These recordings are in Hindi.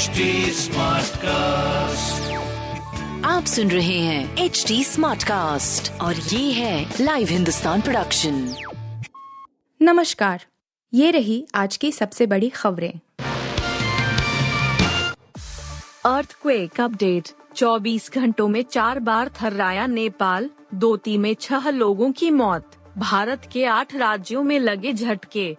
HD कास्ट आप सुन रहे हैं एच डी स्मार्ट कास्ट और ये है लाइव हिंदुस्तान प्रोडक्शन नमस्कार ये रही आज की सबसे बड़ी खबरें। अर्थक्वेक अपडेट 24 घंटों में चार बार थर्राया नेपाल दोती में छह लोगों की मौत। भारत के आठ राज्यों में लगे झटके।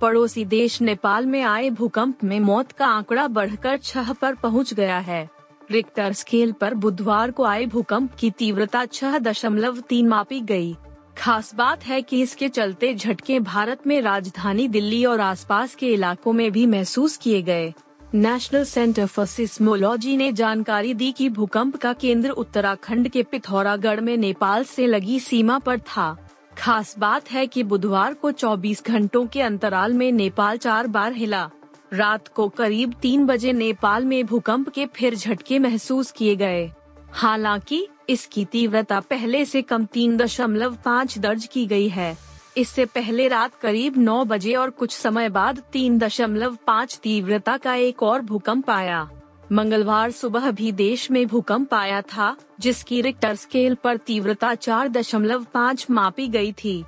पड़ोसी देश नेपाल में आए भूकंप में मौत का आंकड़ा बढ़कर छह पर पहुँच गया है। रिक्टर स्केल पर बुधवार को आए भूकंप की तीव्रता छह दशमलव तीन मापी गई। खास बात है कि इसके चलते झटके भारत में राजधानी दिल्ली और आसपास के इलाकों में भी महसूस किए गए। नेशनल सेंटर फॉर सिस्मोलॉजी ने जानकारी दी कि भूकंप का केंद्र उत्तराखंड के पिथौरागढ़ में नेपाल से लगी सीमा पर था। खास बात है कि बुधवार को 24 घंटों के अंतराल में नेपाल चार बार हिला। रात को करीब तीन बजे नेपाल में भूकंप के फिर झटके महसूस किए गए। हालाँकि, इसकी तीव्रता पहले से कम तीन दशमलव पाँच दर्ज की गई है। इससे पहले रात करीब नौ बजे और कुछ समय बाद तीन दशमलव पाँच तीव्रता का एक और भूकंप आया। मंगलवार सुबह भी देश में भूकंप आया था, जिसकी रिक्टर स्केल पर तीव्रता चार दशमलव पाँच मापी गई थी।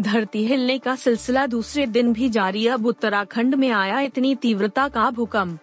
धरती हिलने का सिलसिला दूसरे दिन भी जारी, अब उत्तराखंड में आया इतनी तीव्रता का भूकंप।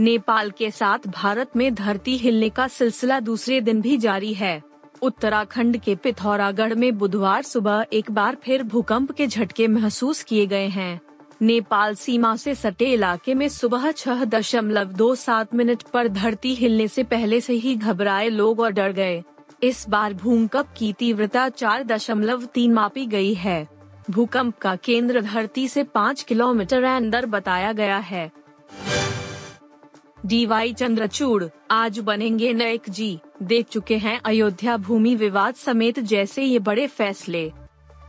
नेपाल के साथ भारत में धरती हिलने का सिलसिला दूसरे दिन भी जारी है। उत्तराखंड के पिथौरागढ़ में बुधवार सुबह एक बार फिर भूकंप के झटके महसूस किए गए हैं। नेपाल सीमा से सटे इलाके में सुबह छह दशमलव दो सात मिनट पर धरती हिलने से पहले से ही घबराए लोग और डर गए। इस बार भूकंप की तीव्रता चार दशमलव तीन मापी गई है। भूकंप का केंद्र धरती से पाँच किलोमीटर अंदर बताया गया है। डी वाई चंद्रचूड़, आज बनेंगे नए जी, देख चुके हैं अयोध्या भूमि विवाद समेत जैसे ये बड़े फैसले।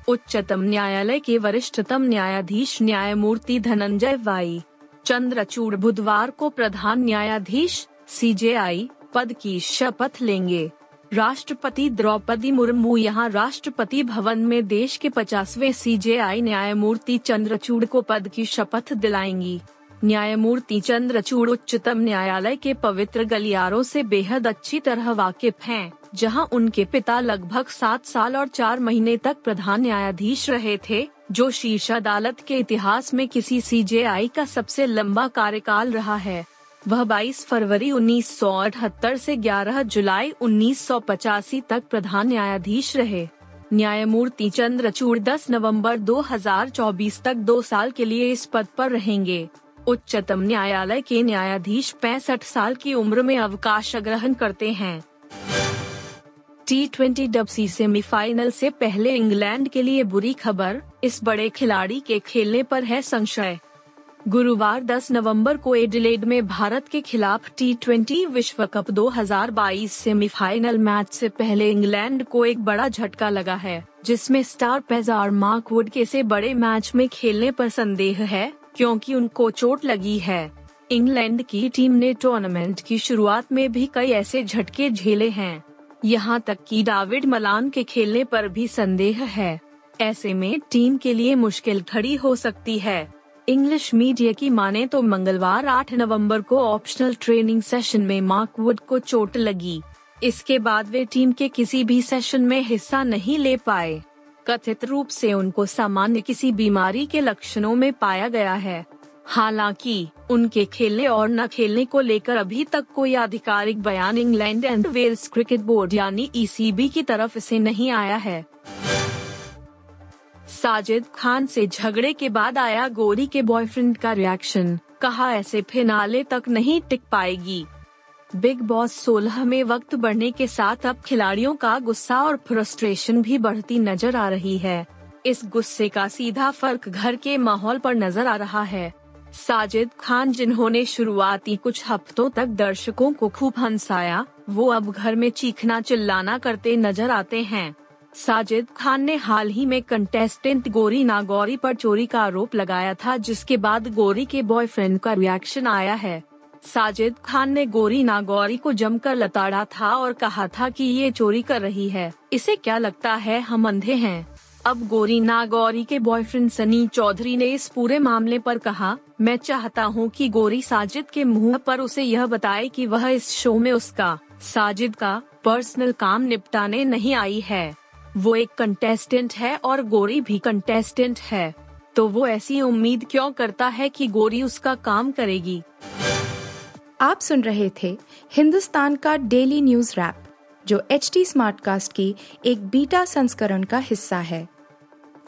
उच्चतम न्यायालय के वरिष्ठतम न्यायाधीश न्यायमूर्ति धनंजय वाई। चंद्रचूड़ बुधवार को प्रधान न्यायाधीश सीजेआई पद की शपथ लेंगे। राष्ट्रपति द्रौपदी मुर्मू यहाँ राष्ट्रपति भवन में देश के पचासवे सीजेआई न्यायमूर्ति चंद्रचूड़ को पद की शपथ दिलाएँगी। न्यायमूर्ति चंद्रचूड़ उच्चतम न्यायालय के पवित्र गलियारों से बेहद अच्छी तरह वाकिफ हैं, जहाँ उनके पिता लगभग सात साल और चार महीने तक प्रधान न्यायाधीश रहे थे, जो शीर्ष अदालत के इतिहास में किसी सीजेआई का सबसे लंबा कार्यकाल रहा है। वह 22 फरवरी 1978 से 11 जुलाई 1985 तक प्रधान न्यायाधीश रहे। न्यायमूर्ति चंद्रचूड़ 10 नवंबर 2024 तक दो साल के लिए इस पद पर रहेंगे। उच्चतम न्यायालय के न्यायाधीश पैंसठ साल की उम्र में अवकाश ग्रहण करते हैं। टी ट्वेंटी डबसी सेमीफाइनल से पहले इंग्लैंड के लिए बुरी खबर, इस बड़े खिलाड़ी के खेलने पर है संशय। गुरुवार 10 नवंबर को एडिलेड में भारत के खिलाफ टी ट्वेंटी विश्व कप 2022 सेमीफाइनल मैच से पहले इंग्लैंड को एक बड़ा झटका लगा है, जिसमें स्टार पेजार मार्क वुड के से बड़े मैच में खेलने पर संदेह है, क्योंकि उनको चोट लगी है। इंग्लैंड की टीम ने टूर्नामेंट की शुरुआत में भी कई ऐसे झटके झेले हैं। यहाँ तक कि डाविड मलान के खेलने पर भी संदेह है। ऐसे में टीम के लिए मुश्किल खड़ी हो सकती है। इंग्लिश मीडिया की माने तो मंगलवार 8 नवंबर को ऑप्शनल ट्रेनिंग सेशन में मार्क वुड को चोट लगी। इसके बाद वे टीम के किसी भी सेशन में हिस्सा नहीं ले पाए। कथित रूप से उनको सामान्य किसी बीमारी के लक्षणों में पाया गया है। हालाँकि, उनके खेलने और न खेलने को लेकर अभी तक कोई आधिकारिक बयान England and Wales cricket board यानी ईसीबी की तरफ़ से नहीं आया है। साजिद खान से झगड़े के बाद आया गोरी के बॉयफ्रेंड का रिएक्शन, कहा ऐसे फिनाले तक नहीं टिक पाएगी। बिग बॉस 16 में वक्त बढ़ने के साथ अब खिलाड़ियों का गुस्सा और फ्रस्ट्रेशन भी बढ़ती नज़र आ रही है। इस गुस्से का सीधा फ़र्क घर के माहौल पर नज़र आ रहा है। साजिद खान जिन्होंने शुरुआती कुछ हफ्तों तक दर्शकों को खूब हंसाया, वो अब घर में चीखना चिल्लाना करते नज़र आते हैं। साजिद खान ने हाल ही में कंटेस्टेंट गोरी नागौरी पर चोरी का आरोप लगाया था, जिसके बाद गोरी के बॉयफ्रेंड का रिएक्शन आया है। साजिद खान ने गोरी नागौरी को जमकर लताड़ा था और कहा था कि ये चोरी कर रही है। इसे क्या लगता है, हम अंधे हैं। अब गौरी नागौरी के बॉयफ्रेंड सनी चौधरी ने इस पूरे मामले पर कहा, मैं चाहता हूँ कि गौरी साजिद के मुँह पर उसे यह बताए कि वह इस शो में उसका, साजिद का पर्सनल काम निपटाने नहीं आई है। वो एक कंटेस्टेंट है और गोरी भी कंटेस्टेंट है। तो वो ऐसी उम्मीद क्यों करता है कि गोरी उसका काम करेगी? आप सुन रहे थे हिंदुस्तान का डेली न्यूज़ रैप, जो एच टी स्मार्टकास्ट की एक बीटा संस्करण का हिस्सा है।